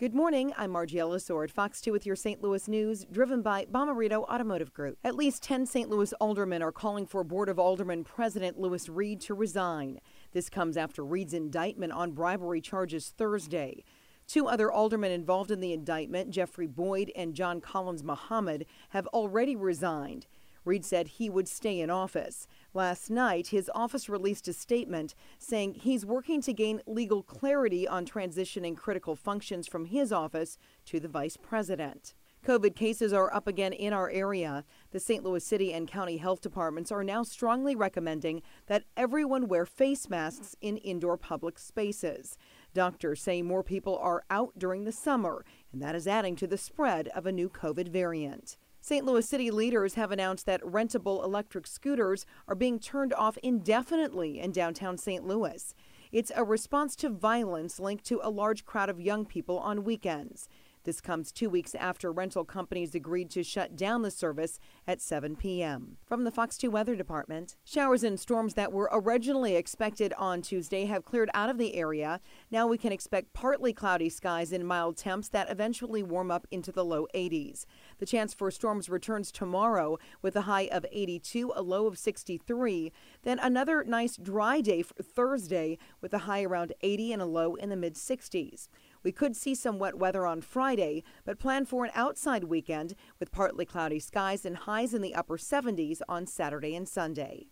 Good morning. I'm Margie at Fox 2 with your St. Louis news, driven by Bomarito Automotive Group. At least 10 St. Louis aldermen are calling for Board of Aldermen President Lewis Reed to resign. This comes after Reed's indictment on bribery charges Thursday. Two other aldermen involved in the indictment, Jeffrey Boyd and John Collins Muhammad, have already resigned. Reed said he would stay in office. Last night, his office released a statement saying he's working to gain legal clarity on transitioning critical functions from his office to the vice president. COVID cases are up again in our area. The St. Louis City and County Health Departments are now strongly recommending that everyone wear face masks in indoor public spaces. Doctors say more people are out during the summer, and that is adding to the spread of a new COVID variant. St. Louis City leaders have announced that rentable electric scooters are being turned off indefinitely in downtown St. Louis. It's a response to violence linked to a large crowd of young people on weekends. This comes two weeks after rental companies agreed to shut down the service at 7 p.m. From the Fox 2 Weather Department, showers and storms that were originally expected on Tuesday have cleared out of the area. Now we can expect partly cloudy skies and mild temps that eventually warm up into the low 80s. The chance for storms returns tomorrow with a high of 82, a low of 63. Then another nice dry day for Thursday with a high around 80 and a low in the mid 60s. We could see some wet weather on Friday, but plan for an outside weekend with partly cloudy skies and highs in the upper 70s on Saturday and Sunday.